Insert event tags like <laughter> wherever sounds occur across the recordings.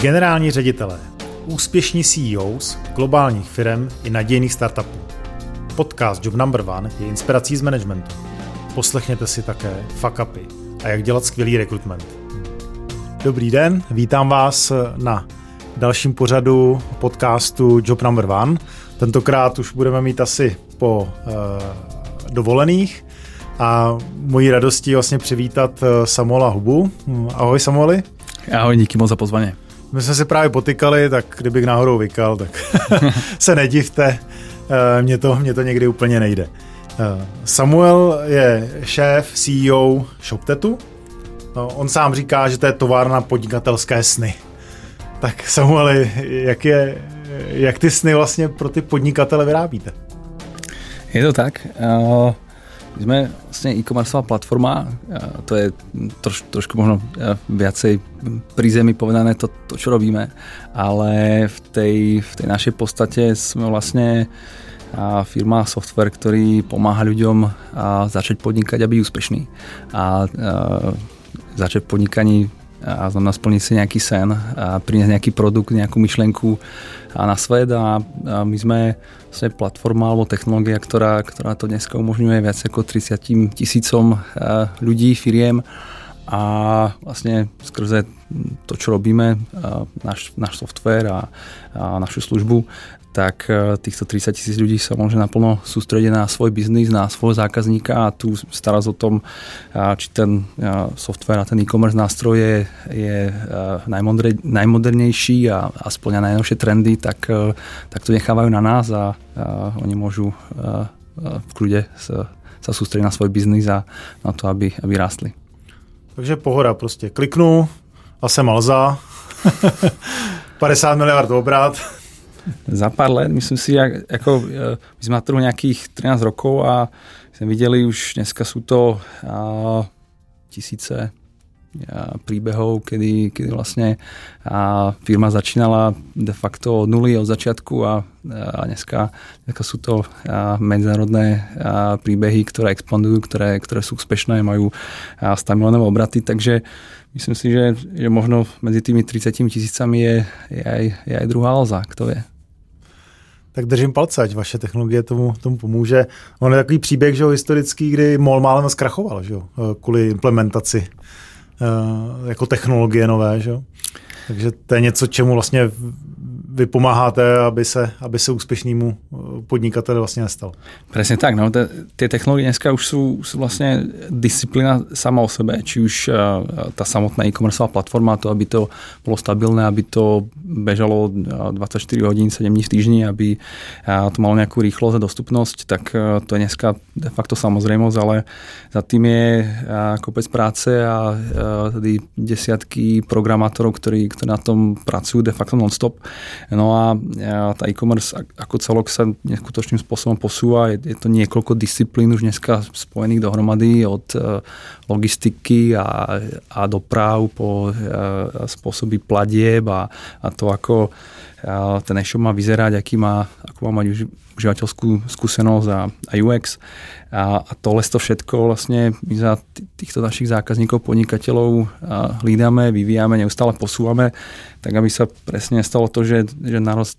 Generální ředitelé, úspěšní CEOs globálních firm i nadějných startupů. Podcast Job Number One je inspirací z managementu. Poslechněte si také fuck upy a jak dělat skvělý rekrutment. Dobrý den, vítám vás na dalším pořadu podcastu Job Number One. Tentokrát už budeme mít asi po uh, dovolených a mojí radostí vlastně přivítat eh, Samuela Hubu. Ahoj Samueli. Ahoj, díky moc za pozvání. My jsme se právě potykali, tak kdybych náhodou vykal, tak <laughs> se nedivte, eh, mně to, mě to někdy úplně nejde. Eh, Samuel je šéf, CEO ShopTetu. No, on sám říká, že to je továrna podnikatelské sny. Tak Samueli, jak, je, jak ty sny vlastně pro ty podnikatele vyrábíte? Je to tak. Uh... My sme vlastne e-commerceová platforma, to je troš, trošku možno viacej pri zemi povedané to, to, čo robíme, ale v tej, v tej našej podstate sme vlastne firma software, ktorý pomáha ľuďom začať podnikať a byť úspešný. A, začať podnikaní a znamená splniť si nejaký sen a priniesť nejaký produkt, nejakú myšlenku na svet. A, a my sme vlastne platforma alebo technológia, ktorá, ktorá to dneska umožňuje viac ako 30 tisícom ľudí, firiem a vlastne skrze to, čo robíme, náš, náš software a, a našu službu, tak e, týchto 30 tisíc ľudí sa môže naplno sústrediť na svoj biznis, na svojho zákazníka a tu stará o tom, či ten e, software a ten e-commerce nástroj je, je e, najmodernejší a, a splňa najnovšie trendy, tak, tak to nechávajú na nás a, a oni môžu v kľude sa, sa sústrediť na svoj biznis a na to, aby, aby rástli. Takže pohoda, prostě kliknu a jsem Alza, 50 <laughs> miliard obrat, za pár let, myslím si, jak, ako, e, my sme na trhu nejakých 13 rokov a sme videli už, dneska sú to a, tisíce a, príbehov, kedy, kedy vlastne firma začínala de facto od nuly, od začiatku a, a dneska, dneska sú to a, medzinárodné a, príbehy, ktoré expandujú, ktoré, ktoré sú úspešné, majú a, 100 miliónové obraty, takže myslím si, že, že možno medzi tými 30 tisícami je, je, aj, je aj druhá Alza, kto vie. Tak držím palce, ať vaše technologie tomu, tomu pomůže. On je takový příběh, že jo, historický, kdy MOL málem zkrachoval, že jo, kvůli implementaci jako technologie nové, že. Takže to je něco, čemu vlastně vy pomáháte, aby se, aby se úspešnému eh, podnikateli vlastně nestal. Presne tak, no, tie technológie dneska už sú, sú vlastne disciplína sama o sebe, či už uh, tá samotná e-commerceová platforma, to, aby to bolo stabilné, aby to bežalo 24 hodín, 7 dní v týždni, aby to malo nejakú rýchlosť a dostupnosť, tak to je dneska de facto samozrejmosť, ale za tým je uh, kopec práce a uh, desiatky programátorov, ktorí, na tom pracujú de facto non-stop No a tá e-commerce ako celok sa neskutočným spôsobom posúva. Je, je to niekoľko disciplín už dneska spojených dohromady od e, logistiky a, a doprav po e, spôsoby platieb a, a to, ako ten e-shop má vyzerať, aký má, ako má mať užívateľskú skúsenosť a, a UX. A, a tohle to všetko vlastne my za týchto našich zákazníkov, podnikateľov hlídame, vyvíjame, neustále posúvame, tak aby sa presne stalo to, že, že naraz,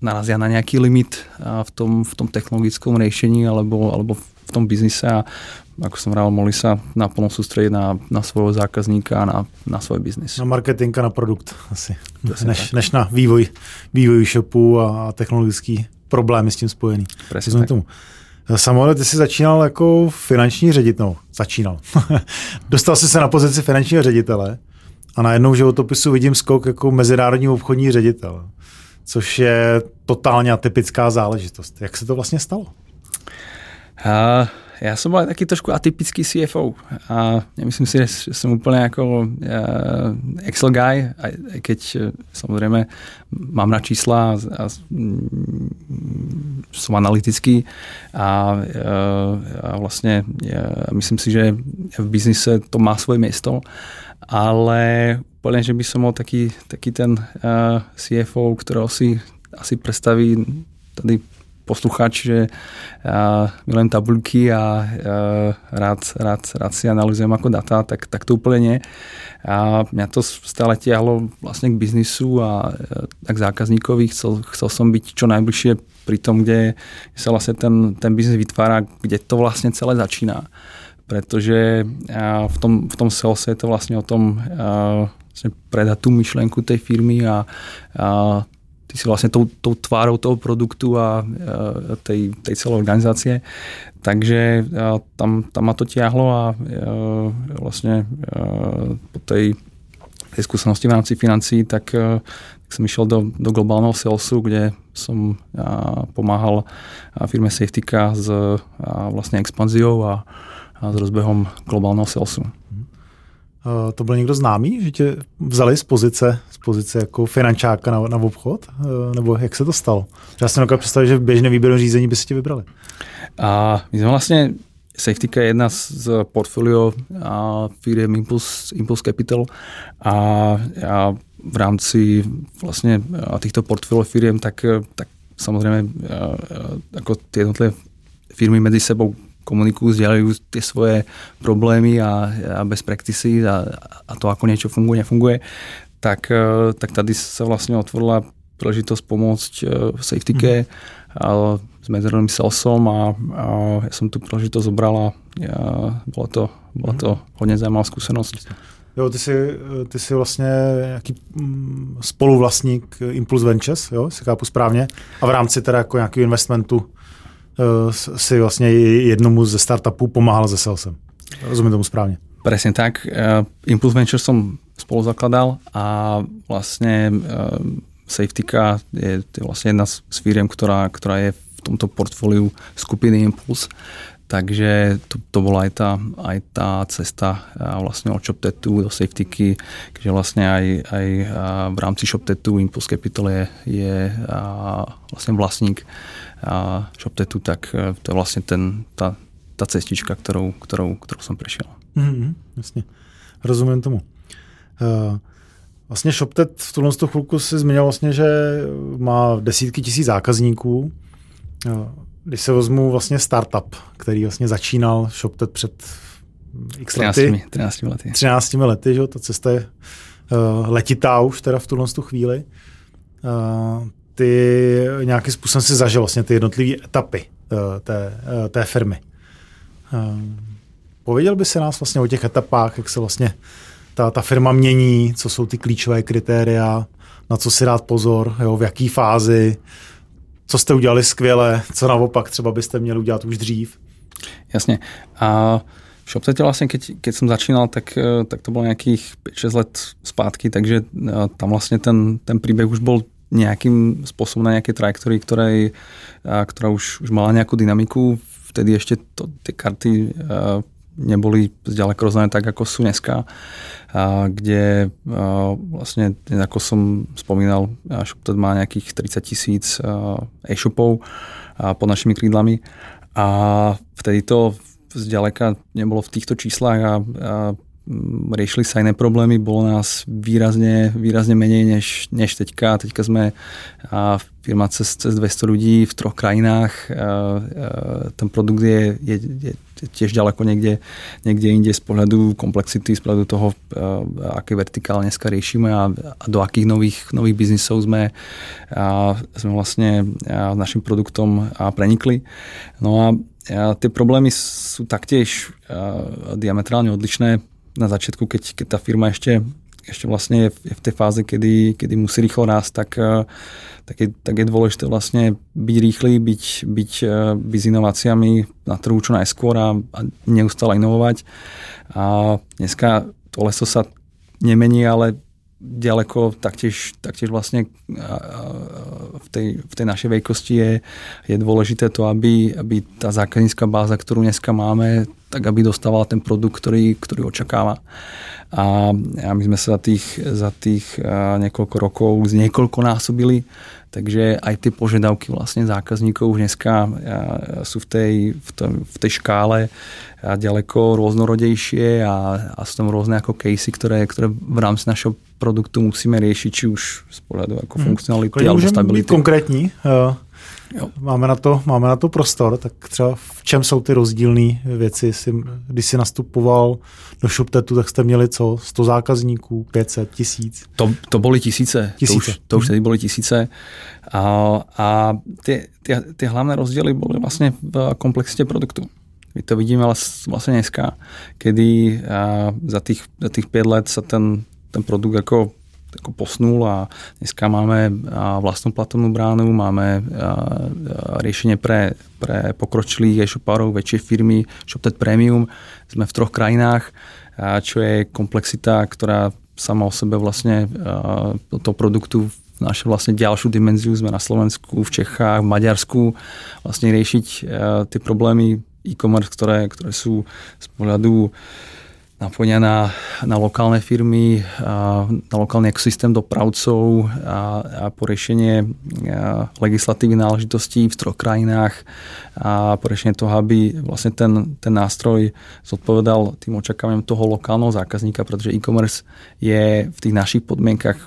narazia na nejaký limit v tom, v tom technologickom riešení alebo, alebo v tom biznise a ako som vral, mohli sa naplno sústrediť na, na svojho zákazníka a na, na svoj biznis. Na marketing a na produkt asi, než, než na vývoj, vývoj shopu a technologický problémy s tím spojený. Presne tak. Tomu. Samuel, ty jsi začínal jako finanční ředitel. Začínal. <laughs> Dostal jsi se na pozici finančního ředitele a najednou v životopisu vidím skok jako mezinárodní obchodní ředitel, což je totálně atypická záležitost. Jak se to vlastně stalo? Uh, ja som bol aj taký trošku atypický CFO a nemyslím si, že som úplne ako uh, Excel guy, aj keď uh, samozrejme mám na čísla a, a mm, som analytický a, uh, a vlastne myslím si, že v biznise to má svoje miesto, ale úplne, že by som bol taký, taký ten uh, CFO, ktorého si asi predstaví tady posluchač, že ja milujem tabulky a rád, rád, rád si analyzujem ako data, tak, tak to úplne nie. A mňa to stále tiahlo vlastne k biznisu a k zákazníkovi. Chcel, chcel som byť čo najbližšie pri tom, kde sa vlastne ten, ten biznis vytvára, kde to vlastne celé začína. Pretože v tom, v tom salese je to vlastne o tom vlastne predať tú myšlenku tej firmy a, a ty si vlastne tou, tou tvárou toho produktu a, tej, tej celej organizácie. Takže tam, tam ma to tiahlo a, vlastne po tej, tej skúsenosti v rámci financií, tak, tak som išiel do, do globálneho salesu, kde som pomáhal firme Safetyka s vlastne expanziou a, a s rozbehom globálneho salesu. Eh, to byl někdo známý, že tě vzali z pozice, z pozice jako finančáka na, na obchod? Eh, nebo jak se to stalo? Já si dokážu představit, že v běžném výběru řízení by si tě vybrali. A my jsme vlastně Safetyka je jedna z portfolio a firm Impulse, Impulse Capital a, a v rámci vlastně týchto portfolio firm tak, tak samozřejmě jako ty jednotlivé firmy mezi sebou komunikujú, zdieľajú tie svoje problémy a, a best practices a, a to, ako niečo funguje, nefunguje, tak, e, tak tady sa vlastne otvorila príležitosť pomôcť e, v safety care mm. s medzinárodným salesom a, a ja som tú príležitosť zobral a ja, bola to, bola to mhm. hodně zajímavá zkušenosť. Jo, ty jsi, ty jsi vlastně nějaký mm, spoluvlastník Impulse Ventures, jo, si chápu správně, a v rámci teda jako nějakého investmentu si vlastně jednomu ze startupů pomáhal se salesem. Rozumím tomu správně. Presne tak. Eh, Impulse Venture som spolu zakladal a vlastne eh, Safetyka je, je vlastne jedna z firiem, ktorá, ktorá je v tomto portfóliu skupiny Impulse. Takže to, to bola aj tá, aj tá cesta vlastne od ShopTetu do Safetyky, keďže vlastne aj, aj v rámci ShopTetu Impulse Capital je, je vlastne vlastník a ShopTetu, tak e, to je vlastne ten, tá, tá cestička, ktorou, ktorou, ktorou som prešiel. Mm, jasně. Rozumím tomu. Uh, vlastně ShopTet v tuhle chvilku si zmiňoval vlastně, že má desítky tisíc zákazníků. Uh, když se vezmu vlastně startup, který vlastně začínal ShopTet před x 13, lety. 13 lety. 13 lety, že ta cesta je uh, letitá už teda v tuhle chvíli. Uh, ty nějakým způsobem si zažil vlastně ty jednotlivé etapy eh, té, eh, té firmy. Eh, pověděl by se nás vlastně o těch etapách, jak se vlastně ta, ta firma mění, co jsou ty klíčové kritéria, na co si dát pozor, jo, v jaký fázi, co jste udělali skvěle, co naopak třeba byste měli udělat už dřív. Jasně. A v ShopSete vlastně, keď, keď jsem začínal, tak, tak to bylo nějakých 5-6 let zpátky, takže tam vlastně ten, ten príbeh už byl nejakým spôsobom na nejaké trajektórii, ktorej, ktorá už, už mala nejakú dynamiku. Vtedy ešte to, tie karty neboli zďaleko rozdané tak, ako sú dneska, kde vlastne, ako som spomínal, ShopTed má nejakých 30 tisíc e-shopov pod našimi krídlami a vtedy to zďaleka nebolo v týchto číslach a, a riešili sa iné problémy, bolo nás výrazne, výrazne menej než, než teďka. Teďka sme a firma cez, cez 200 ľudí v troch krajinách. A, a, ten produkt je, je, je tiež ďaleko niekde, niekde inde z pohľadu komplexity, z pohľadu toho, a, aké vertikále dneska riešime a, a do akých nových, nových biznisov sme, a, sme vlastne a, našim produktom a prenikli. No a a tie problémy sú taktiež diametrálne odlišné na začiatku, keď, keď tá firma ešte, ešte vlastne je v, je v tej fáze, kedy, kedy musí rýchlo rásť, tak, eh, tak, je, tak je dôležité vlastne byť rýchly, byť, byť, eh, byť s inováciami na trhu čo najskôr a, a neustále inovovať. A dneska to leso sa nemení, ale ďaleko taktiež, taktiež vlastne v tej, v tej našej veľkosti je, je dôležité to, aby, aby tá zákaznícka báza, ktorú dneska máme, tak aby dostávala ten produkt, ktorý, ktorý očakáva. A, a my sme sa za tých, za tých niekoľko rokov z niekoľko násobili, takže aj tie požiadavky vlastne zákazníkov už dneska sú v tej, v, tej, v tej škále ďaleko rôznorodejšie a, a sú tam rôzne ako casey, ktoré, ktoré v rámci našeho produktu musíme riešiť, či už z pohľadu ako hmm. funkcionality alebo stability. konkrétní. Uh, Jo. Máme, na to, máme na to prostor, tak třeba v čem jsou ty rozdílné věci? Když jsi nastupoval do ShopTetu, tak jste měli co? 100 zákazníků, 500, tisíc? To, to byly tisíce. tisíce. To už, to už mhm. tedy byly tisíce. A, a ty, ty, ty hlavné rozdíly byly vlastně v komplexitě produktu. My to vidíme vlastně dneska, kedy za těch, za těch pět let se ten, ten produkt jako jako posunul a dneska máme vlastnú platobnú bránu, máme riešenie pre, pre pokročilých e-shopárov, väčšie firmy, ShopTet Premium. Sme v troch krajinách, čo je komplexita, ktorá sama o sebe vlastne toho produktu naše vlastne ďalšiu dimenziu. Sme na Slovensku, v Čechách, v Maďarsku vlastne riešiť tie problémy e-commerce, ktoré, ktoré sú z pohľadu napojenia na, lokálne firmy, na lokálny ekosystém dopravcov a, a po riešenie legislatívy náležitostí v troch krajinách a po riešenie toho, aby vlastne ten, ten nástroj zodpovedal tým očakávaniam toho lokálneho zákazníka, pretože e-commerce je v tých našich podmienkach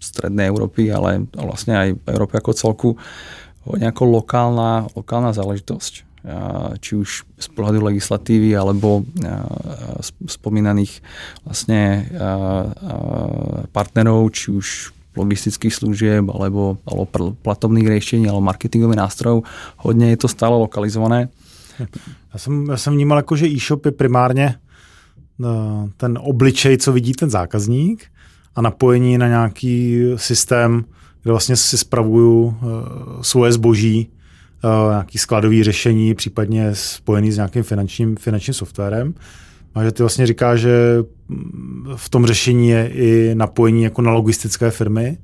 strednej Európy, ale vlastne aj v Európe ako celku nejako lokálna, lokálna záležitosť či už z pohľadu legislatívy alebo spomínaných vlastne partnerov, či už logistických služieb alebo, alebo platovných riešení alebo marketingových nástrojov. Hodně je to stále lokalizované. <laughs> Já jsem, já jsem vnímal jako, že e-shop je primárně ten obličej, co vidí ten zákazník a napojení na nějaký systém, kde vlastně si spravuju svoje zboží nějaký skladový řešení, případně spojený s nějakým finančním, finančním softwarem. A že ty vlastně říká, že v tom řešení je i napojení jako na logistické firmy.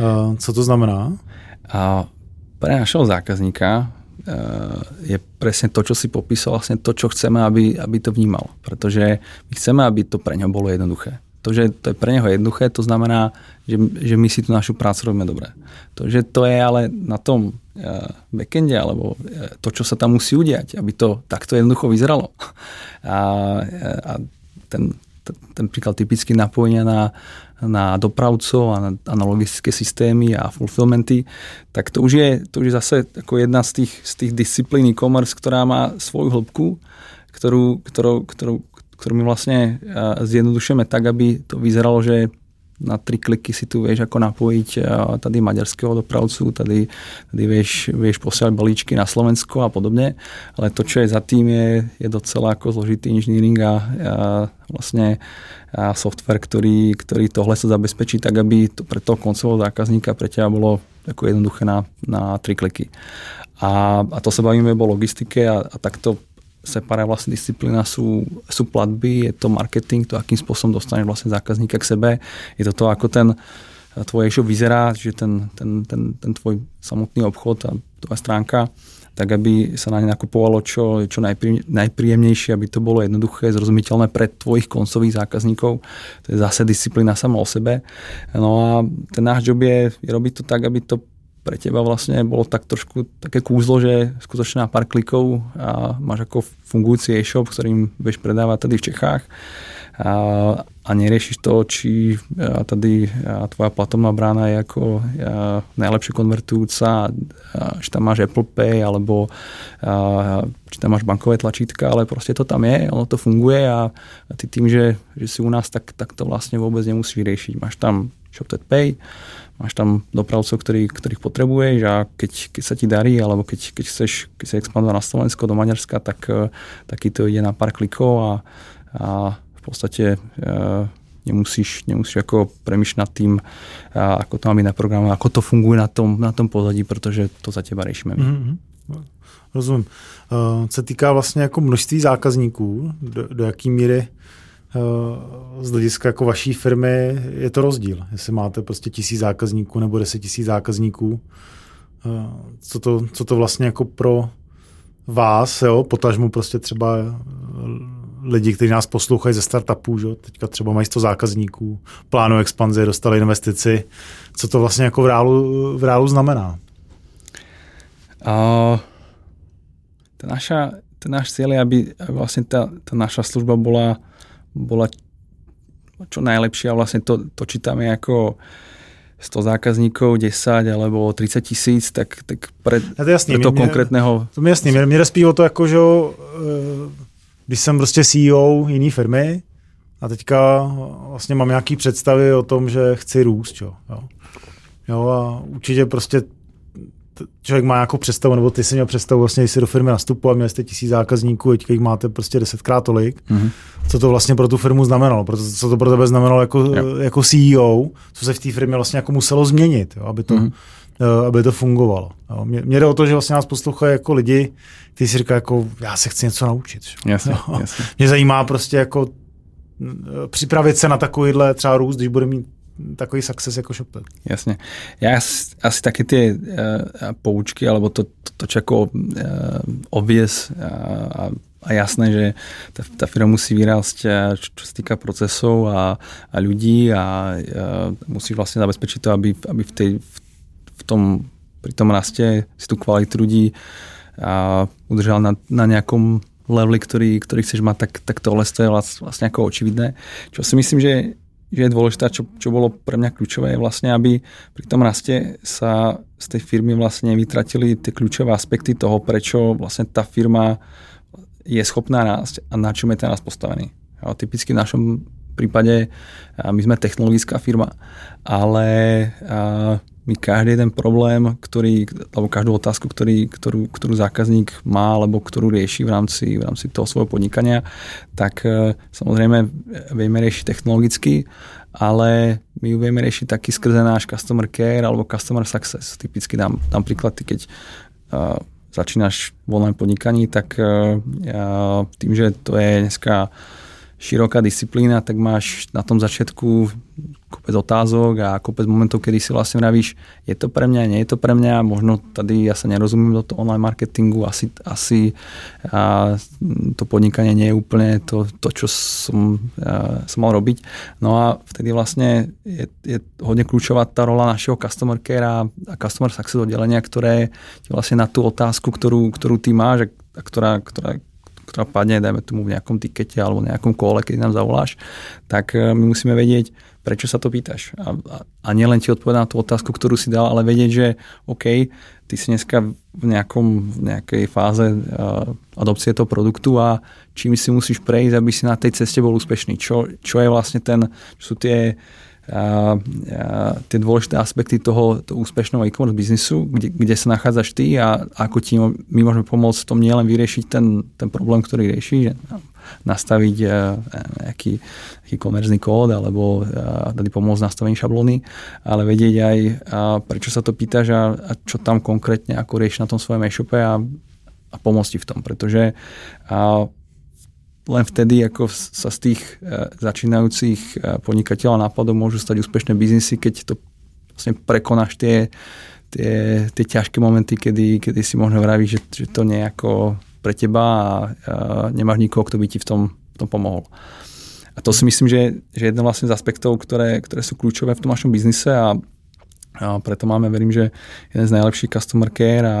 Uh, co to znamená? A pre našeho zákazníka uh, je presne to, čo si popísal, vlastne to, čo chceme, aby, aby to vnímal. Pretože my chceme, aby to pre ňo bolo jednoduché. To, že to je pre neho jednoduché, to znamená, že, že my si tu našu prácu robíme dobre. To, že to je ale na tom uh, backende, alebo uh, to, čo sa tam musí udiať, aby to takto jednoducho vyzeralo. <laughs> A, a ten, ten príklad typicky napojenia na, na dopravcov a na, na logistické systémy a fulfillmenty, tak to už je, to už je zase ako jedna z tých, z tých disciplín e-commerce, ktorá má svoju hĺbku, ktorú, ktorou, ktorou, ktorú vlastne zjednodušujeme tak, aby to vyzeralo, že na tri kliky si tu vieš ako napojiť tady maďarského dopravcu, tady, tady vieš, vieš posielať balíčky na Slovensko a podobne, ale to, čo je za tým, je, je docela ako zložitý engineering a, a vlastne a software, ktorý, ktorý tohle sa zabezpečí tak, aby to pre toho koncového zákazníka pre teba bolo ako jednoduché na, na tri kliky. A, a to sa bavíme o logistike a, a takto separá vlastne disciplína sú, sú platby, je to marketing, to akým spôsobom dostaneš vlastne zákazníka k sebe. Je to to, ako ten tvoj e-shop vyzerá, že ten, ten, ten, ten tvoj samotný obchod a tvoja stránka, tak aby sa na ne nakupovalo čo, čo najprí, najpríjemnejšie, aby to bolo jednoduché, zrozumiteľné pre tvojich koncových zákazníkov. To je zase disciplína sama o sebe. No a ten náš job je, je robiť to tak, aby to pre teba vlastne bolo tak trošku také kúzlo, že skutočne na pár klikov a máš ako fungujúci e-shop, ktorým vieš predávať tady v Čechách a, a neriešiš to, či tady tvoja platobná brána je ako najlepšie konvertujúca, či tam máš Apple Pay alebo či tam máš bankové tlačítka, ale proste to tam je, ono to funguje a, a ty tým, že, že si u nás, tak, tak to vlastne vôbec nemusíš riešiť. Máš tam ShopTet Pay, máš tam dopravcov, ktorý, ktorých potrebuješ a keď, keď sa ti darí, alebo keď, keď chceš keď sa expandovať na Slovensko, do Maďarska, tak, eh, taky to ide na pár klikov a, a v podstate e, nemusíš, nemusíš ako premýšľať nad tým, a ako to má byť na programu, ako to funguje na tom, na tom pozadí, protože to za teba riešime my. Mm-hmm. Rozumím. Uh, se týká vlastně jako množství zákazníků, do, do jaký míry z hlediska jako vaší firmy je to rozdíl. Jestli máte prostě tisíc zákazníků nebo deset tisíc zákazníků, co to, co to vlastně jako pro vás, jo, potažmu prostě třeba lidi, kteří nás poslouchají ze startupů, že? teďka třeba mají 100 zákazníků, plánují expanzi, dostali investici. Co to vlastně jako v reálu, v reálu znamená? Uh, ta naša, ten náš cieľ je, aby vlastne tá, tá naša služba bola bola čo najlepšia. Vlastne to, to čítame ako 100 zákazníkov, 10 alebo 30 tisíc, tak, tak pre, to jasný, pre toho mě, konkrétného... To mi jasný, mě, mě to jako, že eh, když jsem prostě CEO jiné firmy a teďka vlastně mám nějaký představy o tom, že chci růst, jo. jo. jo a určitě prostě člověk má nějakou představu, nebo ty si měl představu, vlastně, když jsi do firmy nastupoval, měli jste tisíc zákazníků, teďka jich máte prostě desetkrát tolik, mm-hmm. co to vlastně pro tu firmu znamenalo, proto, co to pro tebe znamenalo jako, jako CEO, co se v té firmě vlastně jako muselo změnit, jo, aby to, mm-hmm. Aby to fungovalo. Jo. Mě, mě jde o to, že vlastně nás poslouchají jako lidi, kteří si říkají, jako, já se chci něco naučit. Jasně, jasně. Mě zajímá prostě jako eh, připravit se na takovýhle třeba růst, když bude mít takový success jako ShopTet. Jasne. Ja asi, také tie uh, poučky, alebo to, to, to čo ako uh, obvies a, a jasné, že tá, tá firma musí vyrásť, čo, čo sa týka procesov a, a ľudí a, a musí vlastne zabezpečiť to, aby, aby v, tej, v, v tom, pri tom raste si tú kvalitu ľudí a udržal na, na nejakom leveli, ktorý, ktorý chceš mať, tak, tak tohle je vlastne ako očividné. Čo si myslím, že že je dôležité, čo, čo bolo pre mňa kľúčové, je vlastne, aby pri tom raste sa z tej firmy vlastne vytratili tie kľúčové aspekty toho, prečo vlastne tá firma je schopná rásť a na čom je ten rast postavený. A typicky v našom prípade my sme technologická firma, ale my každý jeden problém, ktorý, alebo každú otázku, ktorý, ktorú, ktorú zákazník má, alebo ktorú rieši v rámci, v rámci toho svojho podnikania, tak e, samozrejme vieme riešiť technologicky, ale my ju vieme riešiť taký skrze náš customer care alebo customer success. Typicky dám, dám príklad, ty keď uh, začínaš v online podnikaní, tak uh, tým, že to je dneska široká disciplína, tak máš na tom začiatku kopec otázok a kopec momentov, kedy si vlastne vravíš, je to pre mňa, nie je to pre mňa, možno tady ja sa nerozumiem do toho online marketingu, asi, asi a to podnikanie nie je úplne to, to čo som, som mal robiť. No a vtedy vlastne je, je hodne kľúčová tá rola našeho customer care a, a customer success oddelenia, ktoré ti vlastne na tú otázku, ktorú, ktorú ty máš a ktorá, ktorá, ktorá padne, dajme tomu v nejakom tikete alebo nejakom kole, keď nám zavoláš, tak e, my musíme vedieť, prečo sa to pýtaš. A, a, a nielen ti odpovedať na tú otázku, ktorú si dal, ale vedieť, že OK, ty si dneska v, nejakom, v nejakej fáze uh, adopcie toho produktu a čím si musíš prejsť, aby si na tej ceste bol úspešný. Čo, čo je vlastne ten, čo sú tie a, a tie dôležité aspekty toho, toho úspešného e-commerce biznisu, kde, kde sa nachádzaš ty a ako ti my môžeme pomôcť v tom nielen vyriešiť ten, ten problém, ktorý rieši, že nastaviť e, nejaký, nejaký komerzný kód alebo e, tady pomôcť nastavení šablóny, ale vedieť aj prečo sa to pýtaš a, a čo tam konkrétne ako rieši na tom svojom e-shope a, a pomôcť ti v tom, pretože a, len vtedy, ako sa z tých e, začínajúcich podnikateľov nápadov môžu stať úspešné biznisy, keď to vlastne prekonáš tie, tie, tie ťažké momenty, kedy, kedy si možno vravíš, že, že to nejako pre teba a, a nemáš nikoho, kto by ti v tom, v tom pomohol. A to si myslím, že, že jeden vlastne z aspektov, ktoré, ktoré sú kľúčové v tom našom biznise a, a preto máme, verím, že jeden z najlepších customer care a,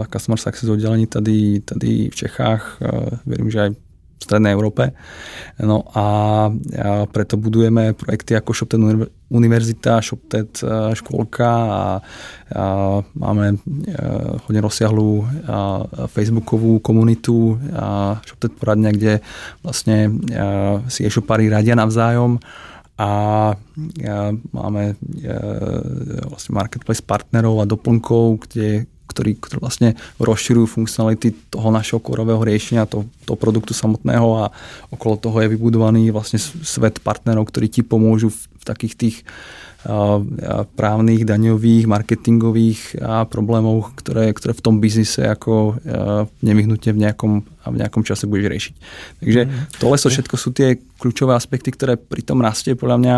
a customer success oddelení tady, tady v Čechách. A verím, že aj v Strednej Európe. No a, a preto budujeme projekty ako ShopTet univerzita, ShopTet e, škôlka a, a máme e, hodne rozsiahlú facebookovú komunitu a ShopTet poradňa, kde vlastne si e-shopári radia navzájom a máme vlastne marketplace partnerov a doplnkov, kde ktorí, ktorí vlastne rozširujú funkcionality toho našeho korového riešenia, toho, toho produktu samotného a okolo toho je vybudovaný vlastne svet partnerov, ktorí ti pomôžu v takých tých právnych, daňových, marketingových problémov, ktoré, ktoré v tom biznise ako nevyhnutne v nejakom, v nejakom čase budeš riešiť. Takže mhm. tohle so všetko sú tie kľúčové aspekty, ktoré pri tom raste podľa mňa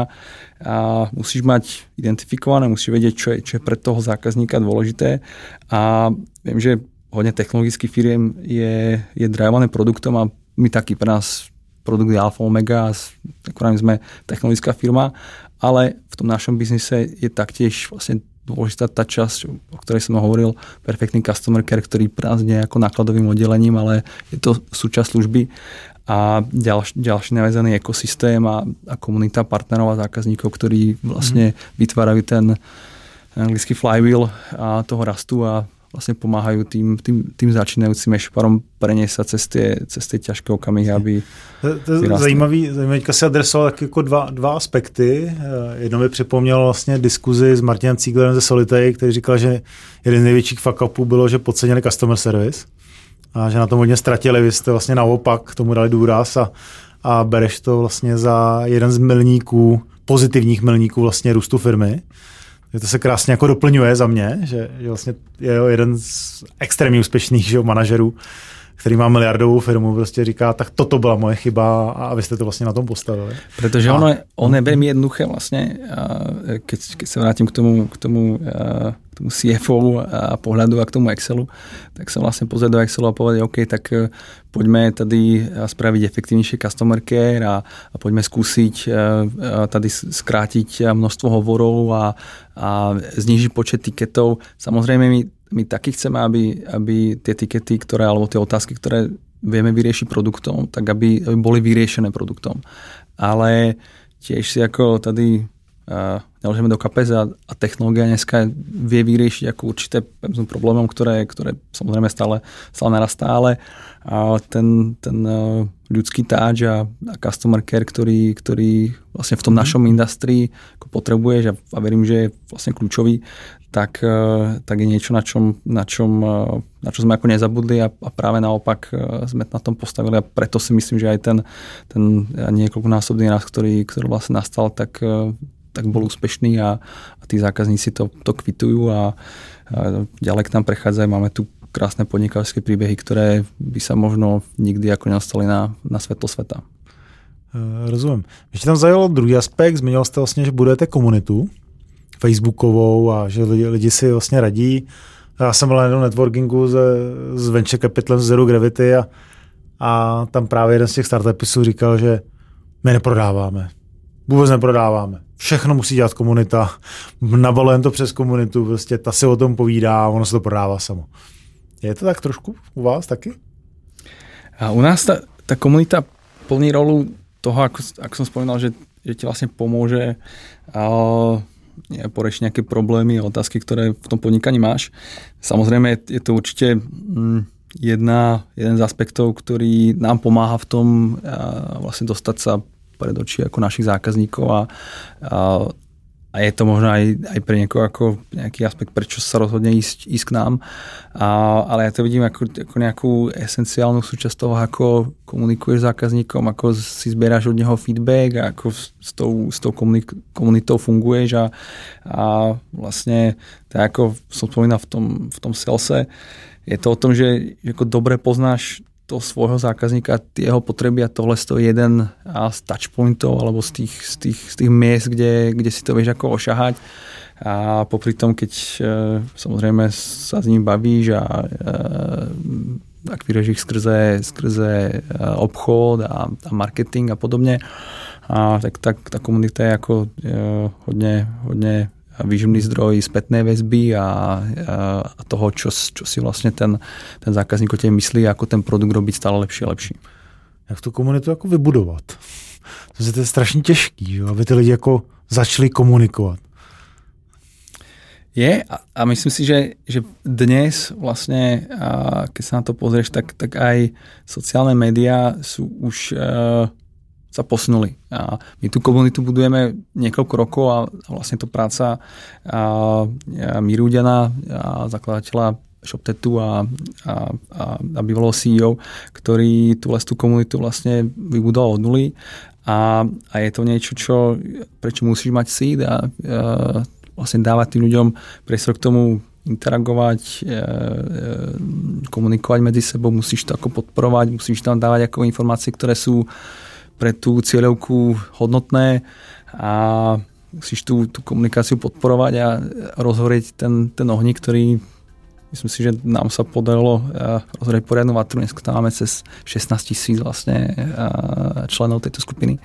a musíš mať identifikované, musíš vedieť, čo je, čo je pre toho zákazníka dôležité a viem, že hodne technologických firiem je, je drivované produktom a my taký pre nás produkt je alfa omega, akurát sme technologická firma ale v tom našom biznise je taktiež vlastne dôležitá tá časť, o ktorej som hovoril, perfektný customer care, ktorý pre nás nie je ako nákladovým oddelením, ale je to súčasť služby a ďalš, ďalší navezený ekosystém a, a komunita partnerov a zákazníkov, ktorí vlastne mm. vytvárajú ten anglický flywheel a toho rastu a vlastne pomáhajú tým, tým, tým začínajúcim ešparom preniesť sa cez tie, cez tie ťažké okamihy, aby To, je zajímavý, zajímavý, si adresoval tak jako dva, dva aspekty. Eh, jedno mi připomnělo vlastně diskuzi s Martinem Cíglerem ze Solitej, který říkal, že jeden z největších fuck bylo, že podcenili customer service a že na tom hodně ztratili. Vy jste vlastně naopak tomu dali důraz a, a bereš to vlastně za jeden z milníků, pozitivních milníků vlastně růstu firmy. To se krásně jako doplňuje za mě, že, že vlastně je jeden z extrémně úspěšných že, manažerů, který má miliardovou firmu, prostě říká, tak toto byla moje chyba a vy jste to vlastně na tom postavili. Protože ono, je, ono je veľmi jednoduché vlastně, keď, keď se vrátím k tomu, k tomu tomu CFO a pohľadu a k tomu Excelu, tak som vlastne pozrieť do Excelu a povedať, OK, tak e, poďme tady spraviť efektívnejšie customer care a, a poďme skúsiť e, e, tady skrátiť množstvo hovorov a, a znižiť počet tiketov. Samozrejme, my, my taky chceme, aby, aby tie tikety, ktoré, alebo tie otázky, ktoré vieme vyriešiť produktom, tak aby, aby boli vyriešené produktom. Ale tiež si ako tady naložíme do kapes a, a technológia dneska vie vyriešiť ako určité problémom, ktoré, ktoré samozrejme stále, stále narastá, ale a ten, ten e, ľudský táč a, a customer care, ktorý, ktorý vlastne v tom mm. našom industrii ako potrebuješ a, a verím, že je vlastne kľúčový, tak, e, tak je niečo, na čom, na čom, e, na čo sme ako nezabudli a, a práve naopak sme na tom postavili a preto si myslím, že aj ten, ten niekoľkonásobný rast, ktorý, ktorý vlastne nastal, tak tak bol úspešný a, a tí zákazníci to, to kvitujú a, a ďalej k nám prechádzajú. Máme tu krásne podnikateľské príbehy, ktoré by sa možno nikdy ako neostali na, na svetlo sveta. Uh, rozumím. Ještě tam zajalo druhý aspekt, zmiňoval jste vlastně, že budujete komunitu facebookovou a že lidi, lidi si vlastně radí. Já jsem byl na jednom networkingu s, s Venture Capitalem Zero Gravity a, a tam právě jeden z těch startupů říkal, že my neprodáváme. Vůbec neprodáváme všechno musí dělat komunita, nabalujeme to přes komunitu, prostě ta si o tom povídá a ono se to prodává samo. Je to tak trošku u vás taky? A u nás ta, ta komunita plní rolu toho, ako, ako som spomínal, že, že ti vlastne pomôže uh, nejaké problémy a otázky, ktoré v tom podnikaní máš. Samozrejme je to určite mm, jedna, jeden z aspektov, ktorý nám pomáha v tom uh, vlastne dostať sa pred oči ako našich zákazníkov a, a, a je to možno aj, aj pre niekoho ako nejaký aspekt, prečo sa rozhodne ísť, ísť k nám. A, ale ja to vidím ako, ako nejakú esenciálnu súčasť toho, ako komunikuješ s zákazníkom, ako si zbieráš od neho feedback a ako s tou, s tou komunitou funguješ a, a vlastne tak ako som spomínal v tom, v tom salese, je to o tom, že ako dobre poznáš toho svojho zákazníka, jeho potreby a tohle je jeden z touchpointov alebo z tých, z tých, z tých miest, kde, kde si to vieš ako ošahať. A popri tom, keď e, samozrejme sa s ním bavíš a e, akviruješ ich skrze, skrze e, obchod a, a marketing a podobne, a tak, tak tá komunita je ako hodne, hodne výživný zdroj spätnej väzby a, a toho, čo, čo si vlastne ten, ten zákazník o tebe myslí, ako ten produkt robiť stále lepší a lepší. Jak tu komunitu jako vybudovat? To je strašně těžký, aby ty lidi jako začali komunikovat. Je a, a myslím si, že, že dnes vlastne, a keď sa na to pozrieš, tak, tak aj sociálne médiá sú už uh, sa posunuli. A my tú komunitu budujeme niekoľko rokov a vlastne to práca a, a Mirúďana, a zakladateľa ShopTetu a, a, a, a bývalého CEO, ktorý tú, tú komunitu vlastne vybudoval od nuly a, a je to niečo, čo, prečo musíš mať seed a, a vlastne dávať tým ľuďom priestor k tomu interagovať, e, e, komunikovať medzi sebou, musíš to ako podporovať, musíš tam dávať ako informácie, ktoré sú pre tú cieľovku hodnotné a musíš tú, tú komunikáciu podporovať a rozhorieť ten, ten ohník, ktorý myslím si, že nám sa podarilo uh, rozhrať poriadnu vatru. Dneska tam máme cez 16 tisíc vlastne uh, členov tejto skupiny.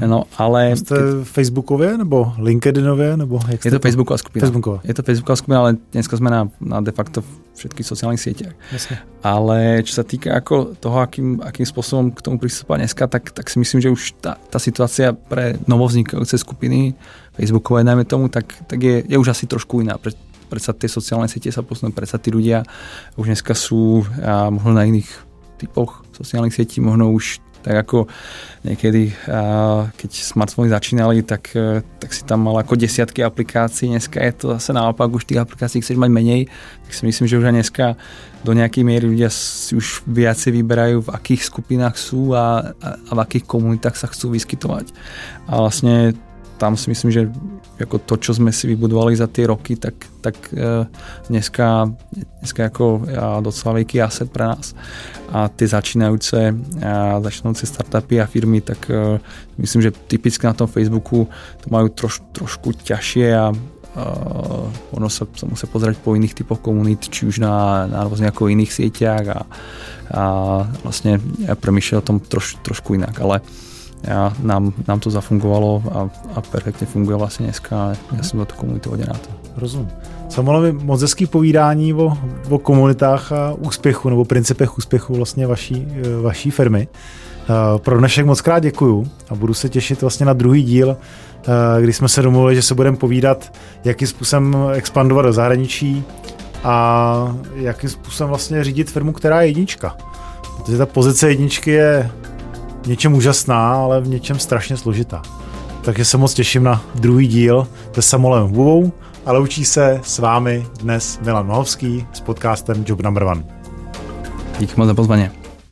No, ale... Jste keď... Facebookově nebo LinkedInově? Nebo jak je to, to Facebooková skupina. Facebooková. Je to Facebooková skupina, ale dneska sme na, na de facto všetkých sociálnych sieťach. Jasne. Ale čo sa týka ako toho, akým, akým spôsobom k tomu pristúpa dneska, tak, tak si myslím, že už tá, tá situácia pre novovznikajúce skupiny Facebookové, najmä tomu, tak, tak je, je už asi trošku iná. Pre, predsa tie sociálne siete sa posunú, predsa tí ľudia už dneska sú a možno na iných typoch sociálnych sietí, možno už tak ako niekedy, keď smartfóny začínali, tak, e, tak si tam mal ako desiatky aplikácií, dneska je to zase naopak, už tých aplikácií chceš mať menej, tak si myslím, že už aj dneska do nejakej miery ľudia si už viacej vyberajú, v akých skupinách sú a, a, a v akých komunitách sa chcú vyskytovať. A vlastne tam si myslím, že ako to, čo sme si vybudovali za tie roky, tak, tak e, dneska, dneska ako docela veľký asset pre nás. A tie začínajúce, a začínajúce startupy a firmy, tak e, myslím, že typicky na tom Facebooku to majú troš, trošku ťažšie a Uh, ono sa, sa musia pozrieť po iných typoch komunít, či už na, na rôzne ako iných sieťach a, a vlastne ja premýšľam o tom troš, trošku inak, ale uh, a nám, nám to zafungovalo a, a perfektně funguje vlastně dneska. Já jsem za tu komunitu hodně rád. Rozumím. Samuel, mi moc hezký povídání o, o komunitách a úspěchu nebo principech úspěchu vlastně vaší, vaší firmy. Eh, pro dnešek moc krát děkuju a budu se těšit vlastně na druhý díl, eh, kdy jsme se domluvili, že se budeme povídat, jakým způsobem expandovat do zahraničí a jakým způsobem vlastně řídit firmu, která je jednička. Protože ta pozice jedničky je něčem úžasná, ale v něčem strašně složitá. Takže se moc těším na druhý díl se Samuelem Vuvou, ale učí se s vámi dnes Milan Mahovský s podcastem Job Number One. Díky moc za pozvání.